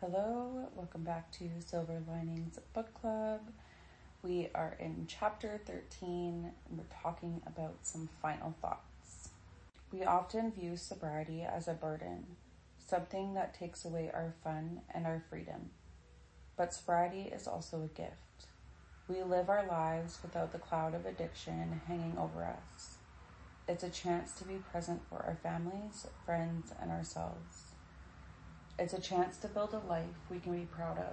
Hello, welcome back to Silver Linings Book Club. We are in chapter 13 and we're talking about some final thoughts. We often view sobriety as a burden, something that takes away our fun and our freedom. But sobriety is also a gift. We live our lives without the cloud of addiction hanging over us. It's a chance to be present for our families, friends, and ourselves. It's a chance to build a life we can be proud of.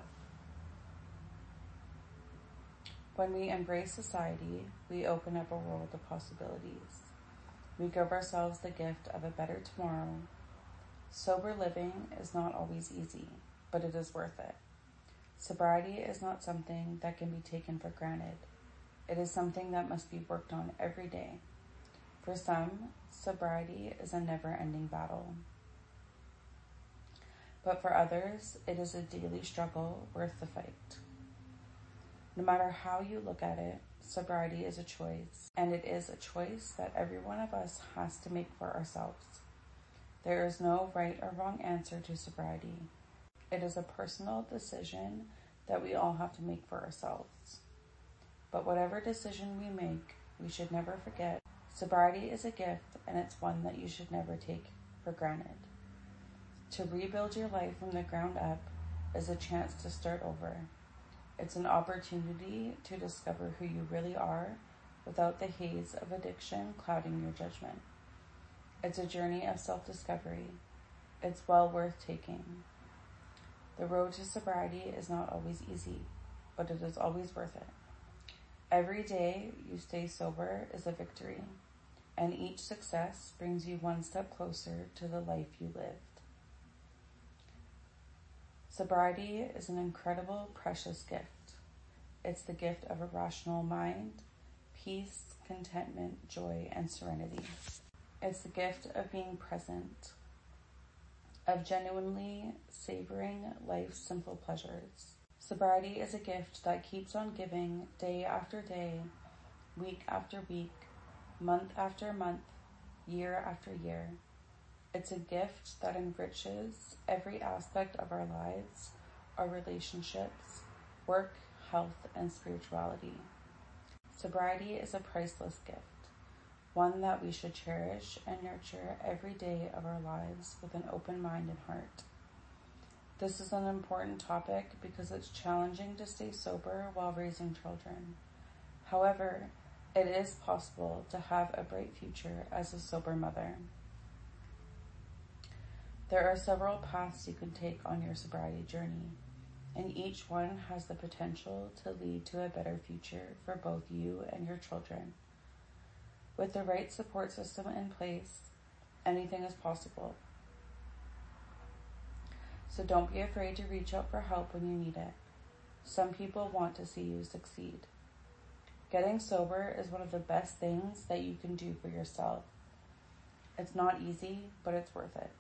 When we embrace society, we open up a world of possibilities. We give ourselves the gift of a better tomorrow. Sober living is not always easy, but it is worth it. Sobriety is not something that can be taken for granted. It is something that must be worked on every day. For some, sobriety is a never ending battle but for others, it is a daily struggle worth the fight. No matter how you look at it, sobriety is a choice, and it is a choice that every one of us has to make for ourselves. There is no right or wrong answer to sobriety. It is a personal decision that we all have to make for ourselves. But whatever decision we make, we should never forget sobriety is a gift and it's one that you should never take for granted. To rebuild your life from the ground up is a chance to start over. It's an opportunity to discover who you really are without the haze of addiction clouding your judgment. It's a journey of self discovery. It's well worth taking. The road to sobriety is not always easy, but it is always worth it. Every day you stay sober is a victory, and each success brings you one step closer to the life you live. Sobriety is an incredible, precious gift. It's the gift of a rational mind, peace, contentment, joy, and serenity. It's the gift of being present, of genuinely savoring life's simple pleasures. Sobriety is a gift that keeps on giving day after day, week after week, month after month, year after year. It's a gift that enriches every aspect of our lives, our relationships, work, health, and spirituality. Sobriety is a priceless gift, one that we should cherish and nurture every day of our lives with an open mind and heart. This is an important topic because it's challenging to stay sober while raising children. However, it is possible to have a bright future as a sober mother. There are several paths you can take on your sobriety journey, and each one has the potential to lead to a better future for both you and your children. With the right support system in place, anything is possible. So don't be afraid to reach out for help when you need it. Some people want to see you succeed. Getting sober is one of the best things that you can do for yourself. It's not easy, but it's worth it.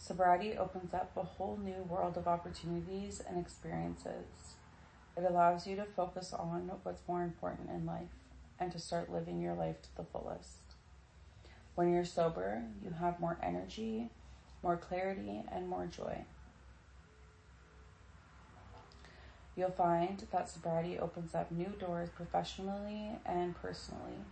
Sobriety opens up a whole new world of opportunities and experiences. It allows you to focus on what's more important in life and to start living your life to the fullest. When you're sober, you have more energy, more clarity, and more joy. You'll find that sobriety opens up new doors professionally and personally.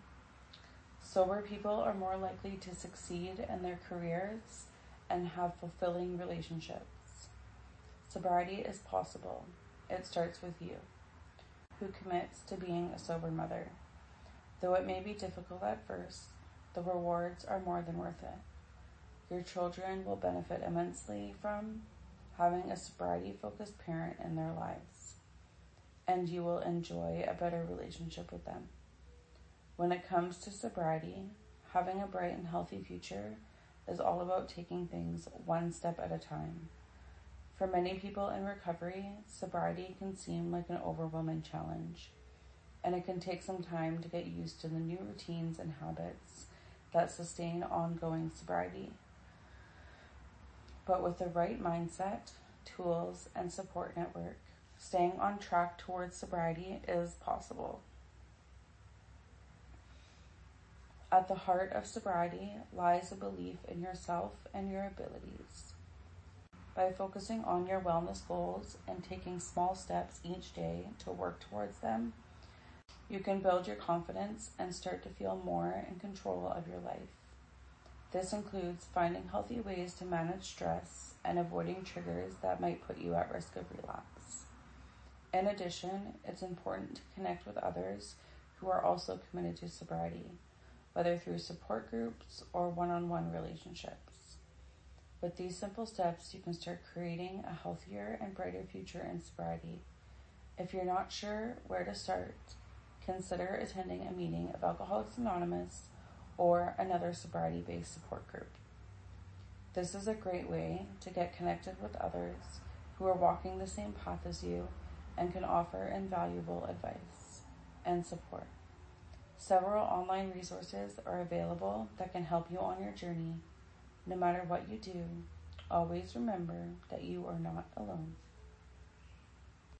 Sober people are more likely to succeed in their careers and have fulfilling relationships. Sobriety is possible. It starts with you, who commits to being a sober mother. Though it may be difficult at first, the rewards are more than worth it. Your children will benefit immensely from having a sobriety focused parent in their lives, and you will enjoy a better relationship with them. When it comes to sobriety, having a bright and healthy future is all about taking things one step at a time. For many people in recovery, sobriety can seem like an overwhelming challenge, and it can take some time to get used to the new routines and habits that sustain ongoing sobriety. But with the right mindset, tools, and support network, staying on track towards sobriety is possible. At the heart of sobriety lies a belief in yourself and your abilities. By focusing on your wellness goals and taking small steps each day to work towards them, you can build your confidence and start to feel more in control of your life. This includes finding healthy ways to manage stress and avoiding triggers that might put you at risk of relapse. In addition, it's important to connect with others who are also committed to sobriety, whether through support groups or one on one relationships. With these simple steps, you can start creating a healthier and brighter future in sobriety. If you're not sure where to start, consider attending a meeting of Alcoholics Anonymous or another sobriety based support group. This is a great way to get connected with others who are walking the same path as you and can offer invaluable advice and support. Several online resources are available that can help you on your journey. No matter what you do, always remember that you are not alone.